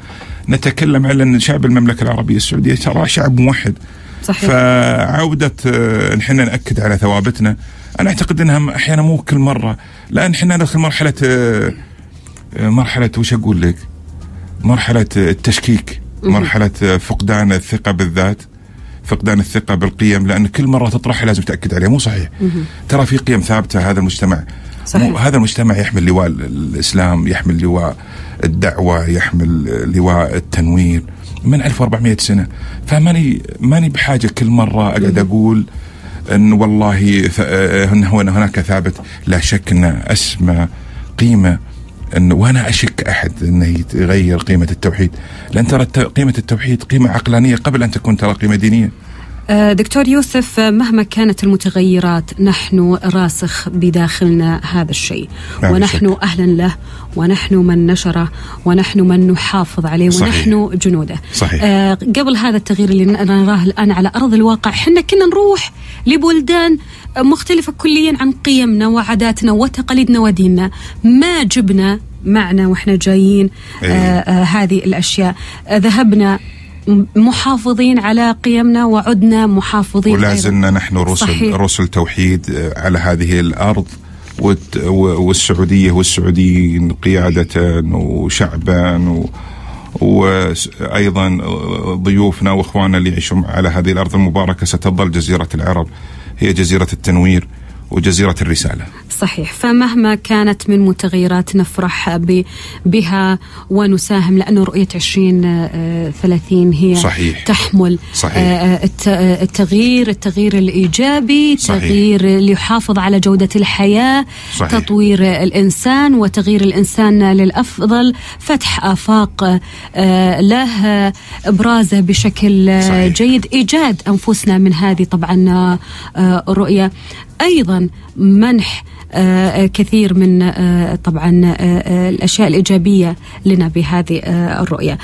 نتكلم على إن شعب المملكة العربية السعودية ترى شعب موحد. صحيح. فعودة آه، إن إحنا نأكد على ثوابتنا أنا أعتقد إنها أحيانا مو كل مرة. لأن إحنا ندخل مرحلة آه، آه، مرحلة وش أقول لك؟ مرحلة التشكيك مرحلة فقدان الثقة بالذات. فقدان الثقة بالقيم لأن كل مرة تطرحها لازم تأكد عليها. مو صحيح. ترى في قيم ثابتة هذا المجتمع. صحيح. هذا المجتمع يحمل لواء ال- الإسلام يحمل لواء الدعوة يحمل لواء التنوير من 1400 سنة. فماني ماني بحاجة كل مرة أقعد أقول إن والله هو- هناك ثابت. لا شك إن أسمى قيمة أن وأنا أشك أحد انه يغير قيمة التوحيد. لأن ترى قيمة التوحيد قيمة عقلانية قبل أن تكون ترى قيمة دينية. آه، دكتور يوسف آه، مهما كانت المتغيرات نحن راسخ بداخلنا هذا الشيء ونحن شك. أهلا له ونحن من نشره ونحن من نحافظ عليه صحيح. ونحن جنوده صحيح. آه، قبل هذا التغيير اللي نراه الآن على أرض الواقع حنا كنا نروح لبلدان مختلفة كليا عن قيمنا وعاداتنا وتقاليدنا وديننا ما جبنا معنا وإحنا جايين إيه. آه آه هذه الأشياء آه ذهبنا محافظين على قيمنا وعدنا محافظين ولا. زلنا نحن رسل صحيح. رسل توحيد آه، على هذه الأرض والسعودية والسعوديين قيادة وشعبا و وأيضا ضيوفنا وإخواننا اللي يعيشون على هذه الأرض المباركة ستظل جزيرة العرب هي جزيرة التنوير وجزيرة الرسالة. صحيح فمهما كانت من متغيرات نفرح بها ونساهم لأنه رؤية 2030 هي صحيح. تحمل صحيح. آه، آه، التغيير التغيير الإيجابي صحيح. التغيير اللي يحافظ على جودة الحياة صحيح. تطوير الإنسان وتغيير الإنسان للأفضل فتح آفاق آه، له آه، إبرازه بشكل آه، صحيح. جيد إيجاد أنفسنا من هذه طبعا آه، آه، الرؤية أيضا منح آه، آه، كثير من آه، طبعا آه، آه، الأشياء الإيجابية لنا بهذه آه، الرؤية.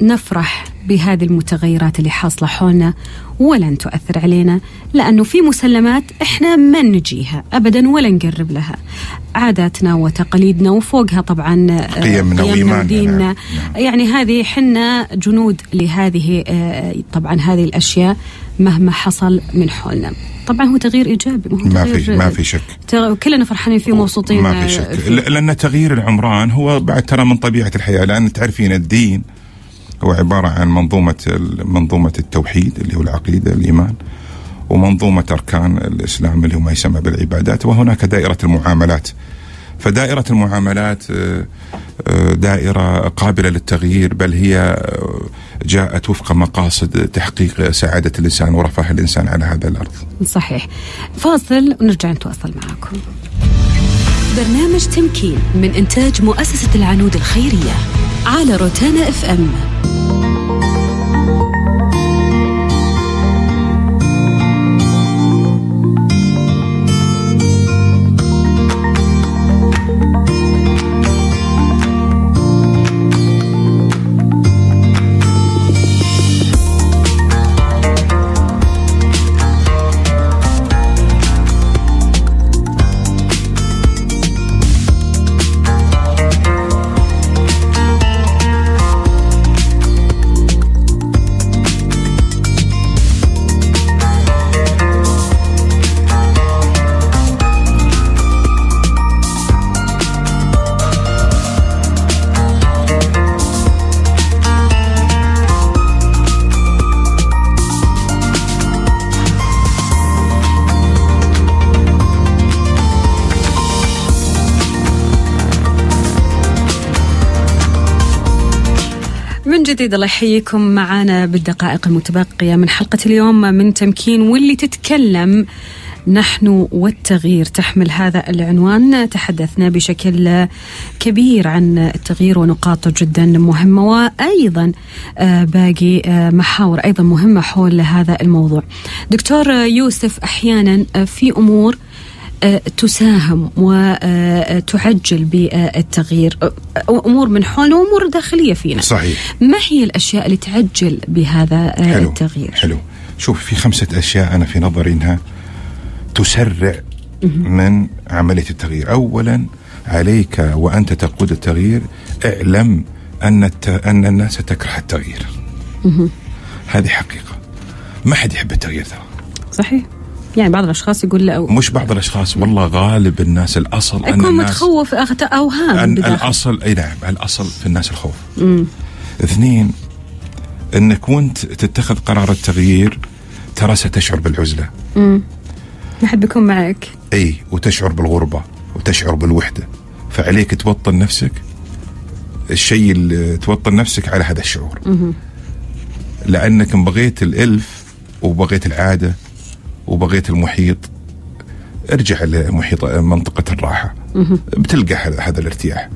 فنفرح بهذه المتغيرات اللي حاصلة حولنا ولن تؤثر علينا لأنه في مسلمات إحنا ما نجيها أبدا ولا نقرب لها. عاداتنا وتقاليدنا وفوقها طبعا آه، قيمنا وديننا. نعم، يعني هذه حنا جنود لهذه آه، طبعا هذه الأشياء مهما حصل من حولنا. طبعا هو تغيير إيجابي هو ما في ما في شك. كلنا فرحانين فيه ومبسوطين ما آه، في شك. ل- لأن تغيير العمران هو بعد ترى من طبيعة الحياة. لأن تعرفين الدين. هو عبارة عن منظومة ال- منظومة التوحيد اللي هو العقيدة الإيمان ومنظومة أركان الإسلام اللي هو ما يسمى بالعبادات وهناك دائرة المعاملات. فدائرة المعاملات آه، آه، دائرة قابلة للتغيير بل هي آه، جاءت وفق مقاصد تحقيق سعادة الإنسان ورفاه الإنسان على هذا الأرض. صحيح. فاصل ونرجع نتواصل معكم. برنامج تمكين من إنتاج مؤسسة العنود الخيرية على روتانا إف إم. جديد الله يحييكم. معنا بالدقائق المتبقية من حلقة اليوم من تمكين واللي تتكلم نحن والتغيير. تحمل هذا العنوان. تحدثنا بشكل كبير عن التغيير ونقاطه جدا مهمة وأيضا آه، باقي آه، محاور أيضا مهمة حول هذا الموضوع. دكتور يوسف أحيانا آه، في أمور آه، تساهم وتعجل بالتغيير. آه، أمور من حولنا وأمور داخلية فينا. صحيح. ما هي الأشياء اللي تعجل بهذا آه، حلو التغيير؟ حلو. شوف في خمسة أشياء أنا في نظري أنها تسرع من عملية التغيير. أولا عليك وأنت تقود التغيير اعلم أن, الت... أن الناس تكره التغيير. هذه حقيقة. ما حد يحب التغيير ترى. صحيح. يعني بعض الأشخاص يقول لا مش بعض الأشخاص والله غالب الناس الأصل أن يكون الناس متخوف اوهام أن بداخل. الأصل أي نعم الأصل في الناس الخوف. اثنين أنك وأنت تتخذ قرار التغيير ترى ستشعر بالعزلة. ما حد بيكون معك. أي وتشعر بالغربة وتشعر بالوحدة. فعليك توطن نفسك الشيء اللي توطن نفسك على هذا الشعور. لأنك إن بغيت الإلف وبغيت العادة وبغيت المحيط ارجع لمحيط منطقة الراحة. بتلقى هذا هذا الارتياح.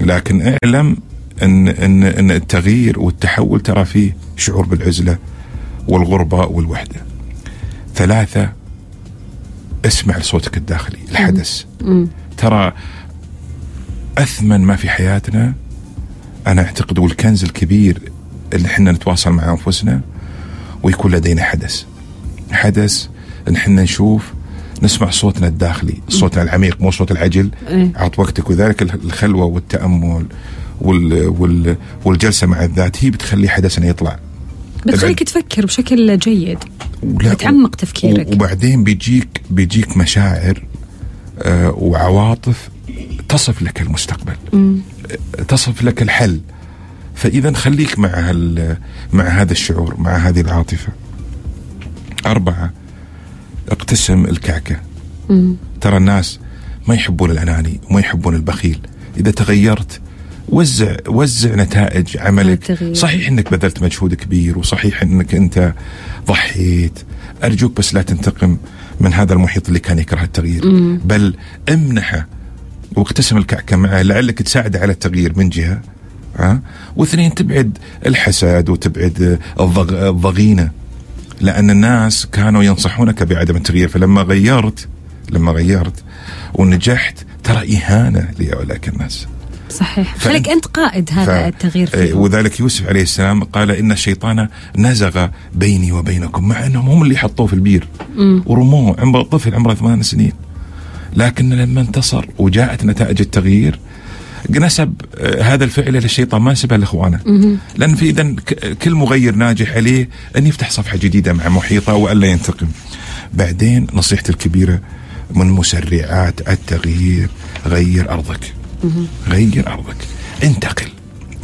لكن اعلم ان ان إن التغيير والتحول ترى فيه شعور بالعزلة والغربة والوحدة. ثلاثة اسمع لصوتك الداخلي الحدث. ترى أثمن ما في حياتنا أنا أعتقد والكنز الكبير اللي إحنا نتواصل مع أنفسنا ويكون لدينا حدث. حدث إن إحنا نشوف نسمع صوتنا الداخلي صوتنا العميق مو صوت العجل. إيه. عط وقتك. وذلك الخلوة والتأمل وال وال والجلسة مع الذات هي بتخلي حدثنا يطلع. بتخليك تفكر بشكل جيد بتعمق تفكيرك. وبعدين بيجيك بيجيك مشاعر آه وعواطف تصف لك المستقبل. آه، تصف لك الحل. فإذا خليك مع مع هذا الشعور مع هذه العاطفة. أربعة اقتسم الكعكة. ترى الناس ما يحبون الاناني وما يحبون البخيل. إذا تغيرت وزع وزع نتائج عملك. صحيح إنك بذلت مجهود كبير وصحيح إنك أنت ضحيت. أرجوك بس لا تنتقم من هذا المحيط اللي كان يكره التغيير. بل امنحه واقتسم الكعكة معه لعلك تساعده على التغيير من جهة ها؟ واثنين تبعد الحسد وتبعد الضغ... الضغينة. لأن الناس كانوا ينصحونك بعدم التغيير. فلما غيرت لما غيرت ونجحت ترى إهانة لاولئك الناس. صحيح. ف- خليك أنت قائد هذا ف- التغيير إيه، فيهم. وذلك يوسف عليه السلام قال إن الشيطان نزغ بيني وبينكم مع إنهم هم اللي حطوه في البير. ورموه عمره طفل عمره ثمان سنين. لكن لما انتصر وجاءت نتائج التغيير نسب آه، هذا الفعل للشيطان ما نسبها لاخوانه. لأن في اذا كل مغير ناجح عليه أن يفتح صفحة جديدة مع محيطه والا ينتقم. بعدين نصيحتي الكبيرة من مسرعات التغيير غير أرضك. غير أرضك. انتقل.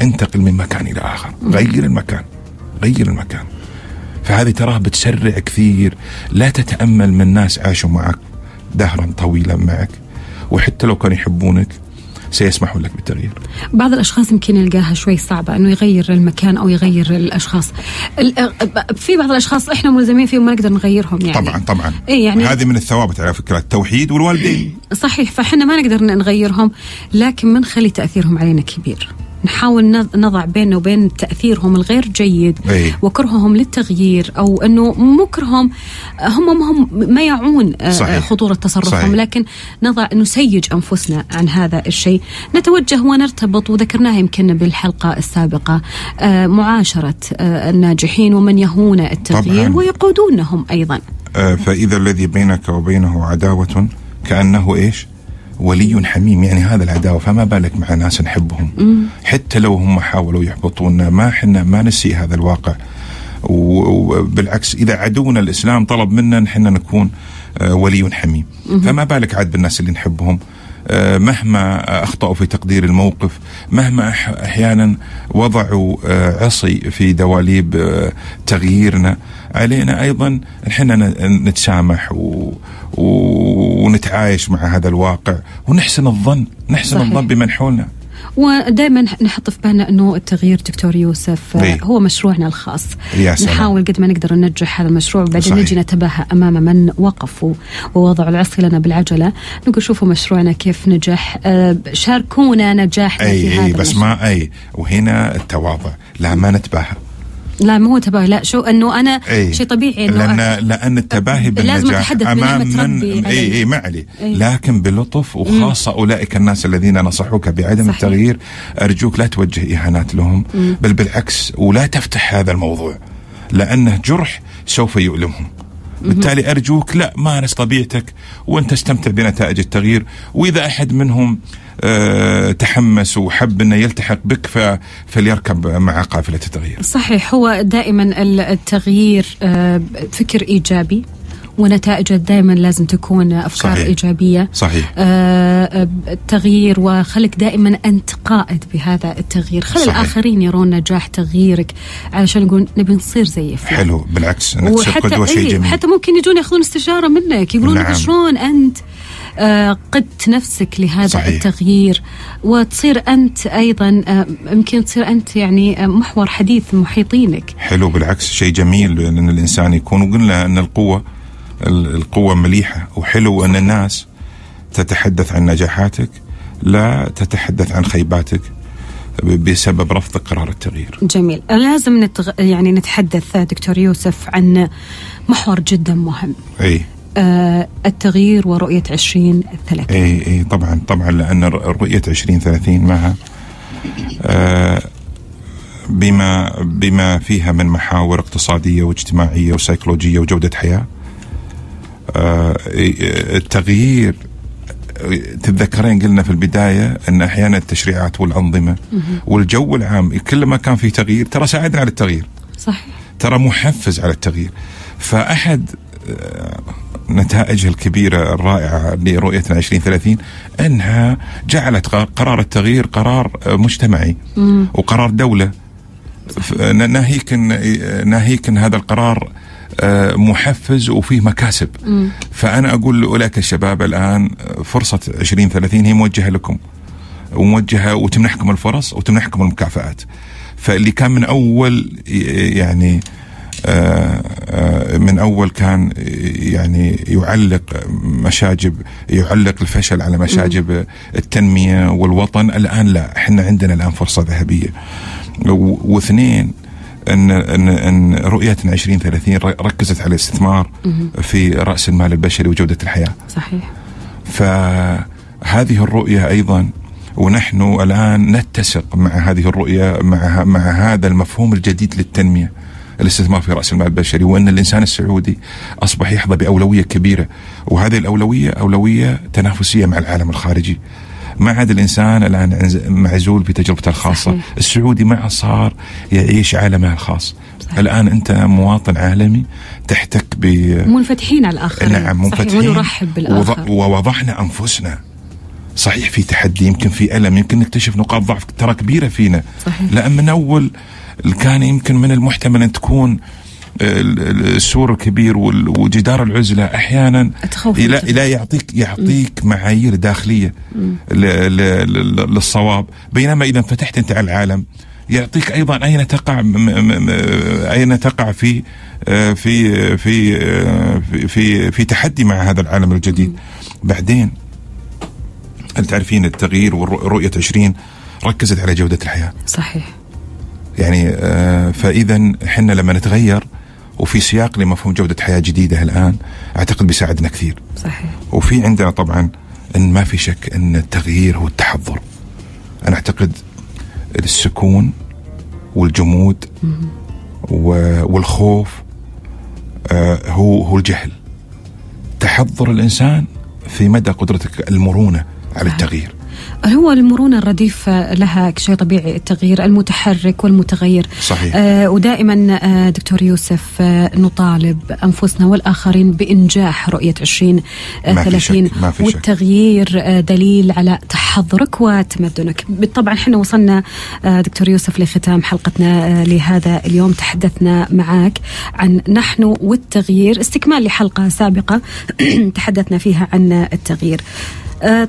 انتقل من مكان إلى آخر. غير المكان. غير المكان. فهذه تراها بتسرع كثير. لا تتأمل من ناس عاشوا معك دهرا طويلا معك وحتى لو كانوا يحبونك سيسمحوا لك بالتغيير. بعض الأشخاص يمكن يلقاها شوي صعبة إنه يغير المكان أو يغير الأشخاص. ال- في بعض الأشخاص إحنا ملزمين فيهم ما نقدر نغيرهم يعني. طبعا طبعا. اي يعني. هذه من الثوابت على فكرة التوحيد والوالدين. صحيح فإحنا ما نقدر نغيرهم لكن ما نخلي تأثيرهم علينا كبير. نحاول نض- نضع بيننا وبين تأثيرهم الغير جيد أي. وكرههم للتغيير أو إنه مو كرههم هم ما هم ما يعون آه، صحيح. خطورة تصرفهم صحيح. لكن نضع نسيج أنفسنا عن هذا الشيء نتوجه ونرتبط وذكرناها يمكن بالحلقة السابقة آه، معاشرة آه، الناجحين ومن يهون التغيير طبعاً. ويقودونهم أيضا فإذا الذي بينك وبينه عداوة كأنه إيش ولي حميم يعني هذا العداوة فما بالك مع ناس نحبهم؟ حتى لو هم حاولوا يحبطونا ما حنا ما نسي هذا الواقع. وبالعكس إذا عدونا الإسلام طلب منا نحن نكون آه، ولي حميم. فما بالك عاد بالناس اللي نحبهم؟ آه، مهما أخطأوا في تقدير الموقف مهما أحيانا وضعوا آه، عصي في دواليب تغييرنا علينا أيضا إحنا نتسامح و... و... ونتعايش مع هذا الواقع ونحسن الظن نحسن صحيح. الظن بمن حولنا ودائما نحط في بالنا إنه التغيير دكتور يوسف إيه. هو مشروعنا الخاص يا سلام. نحاول قد ما نقدر ننجح هذا المشروع وبعدين. نجي نتباهى أمام من وقفوا ووضعوا العصي لنا بالعجلة نقول شوفوا مشروعنا كيف نجح آه، شاركونا نجاحنا في اي هذا أي بس المشروع. ما أي وهنا التواضع لا ما نتباهى لا مو تباهي لا شو أنه أنا إي شيء طبيعي أنه لأن لأن التباهي بالنجاح أمام من علي. إي إي ما عليه إي. لكن بلطف وخاصة أولئك الناس الذين نصحوك بعدم صحيح. التغيير أرجوك لا توجه إهانات لهم بل بالعكس ولا تفتح هذا الموضوع لأنه جرح سوف يؤلمهم بالتالي أرجوك لا مارس طبيعتك وأنت استمتع بنتائج التغيير وإذا أحد منهم آه تحمس وحب إنه يلتحق بك فليركب مع قافلة التغيير. صحيح هو دائما ال- التغيير آه، فكر إيجابي. ونتائجه دائما لازم تكون أفكار صحيح. إيجابية صحيح آه، آه، التغيير وخلك دائما أنت قائد بهذا التغيير خلي صحيح. الآخرين يرون نجاح تغييرك علشان نقول نبي نصير زي فلان حلو بالعكس إنك تصير قدوة شيء إيه، جميل حتى ممكن يجون ياخذون استشارة منك يقولون نعم. شلون أنت آه، قدت نفسك لهذا صحيح. التغيير وتصير أنت أيضا آه، يمكن تصير أنت يعني آه، محور حديث محيطينك حلو بالعكس شيء جميل لأن الإنسان يكون وقلنا إن القوة ال- القوة مليحة وحلو أن الناس تتحدث عن نجاحاتك لا تتحدث عن خيباتك بسبب رفض قرار التغيير. جميل. لازم نتغ... يعني نتحدث دكتور يوسف عن محور جدا مهم. إي. آه، التغيير ورؤية 2030 إي إي طبعا طبعا لأن ر- رؤية 2030 معها آه بما بما فيها من محاور اقتصادية واجتماعية وسيكولوجية وجودة حياة. آه التغيير تتذكرين قلنا في البداية أن أحيانا التشريعات والأنظمة والجو العام كلما كان في تغيير ترى ساعدنا على التغيير. صحيح. ترى محفز على التغيير. فأحد آه، نتائجها الكبيرة الرائعة لرؤيتنا 2030 أنها جعلت قر- قرار التغيير قرار آه، مجتمعي وقرار دولة. ناهيك ناهيك إن هذا القرار آه، محفز وفيه مكاسب. فأنا أقول لأولئك الشباب الآن آه، فرصة 2030 هي موجهة لكم وموجهة وتمنحكم الفرص وتمنحكم المكافآت. فاللي كان من أول ي- يعني آه، آه، من أول كان يعني يعلق مشاجب يعلق الفشل على مشاجب التنمية والوطن. الآن لا إحنا عندنا الآن فرصة ذهبية. واثنين ان ان إن رؤيتنا 2030 ر- ركزت على الاستثمار في رأس المال البشري وجودة الحياة. صحيح. فهذه الرؤية أيضا ونحن الآن نتسق مع هذه الرؤية مع مع هذا المفهوم الجديد للتنمية الاستثمار في رأس المال البشري وأن الإنسان السعودي أصبح يحظى بأولوية كبيرة. وهذه الأولوية أولوية تنافسية مع العالم الخارجي. ما عاد الإنسان الآن عز- معزول بتجربته الخاصة، صحيح. السعودي ما عاد صار يعيش عالمه الخاص. صحيح. الآن أنت مواطن عالمي تحتك ب منفتحين على الآخرين نعم منفتحين ونرحب بالآخر وض- ووضعنا أنفسنا صحيح في تحدي يمكن في ألم يمكن نكتشف نقاط ضعف ترى كبيرة فينا صحيح. لأن من أول كان يمكن من المحتمل أن تكون السور الكبير وجدار العزلة أحيانا لا. لا يعطيك يعطيك معايير داخلية للصواب. بينما إذا فتحت أنت على العالم يعطيك أيضا أين تقع أين تقع في في في في في, في تحدي مع هذا العالم الجديد. بعدين هل تعرفين التغيير ورؤيه 20 ركزت على جودة الحياة؟ صحيح. يعني آه، فإذا إحنا لما نتغير وفي سياق لمفهوم جودة حياة جديدة الآن أعتقد بيساعدنا كثير. صحيح. وفي عندنا طبعا إن ما في شك إن التغيير هو التحضر. أنا أعتقد السكون والجمود و- والخوف آه، هو هو الجهل. تحضر الإنسان في مدى قدرتك المرونة على التغيير. هو المرونة الرديف لها شيء طبيعي التغيير المتحرك والمتغير. صحيح. آه ودائما آه دكتور يوسف آه نطالب أنفسنا والآخرين بإنجاح رؤية 20 آه ما في 30 شك، ما في شك. والتغيير آه دليل على تحضرك وتمدنك. طبعا إحنا وصلنا آه دكتور يوسف لختام حلقتنا آه لهذا اليوم. تحدثنا معك عن نحن والتغيير. استكمال لحلقة سابقة. تحدثنا فيها عن التغيير.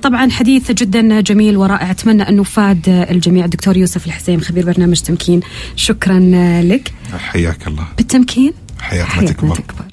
طبعا حديث جدا جميل ورائع. أتمنى انه فاد الجميع. الدكتور يوسف الحسين خبير برنامج تمكين. شكرا آه، لك. حياك الله. بالتمكين. حياتنا تكبر. تكبر.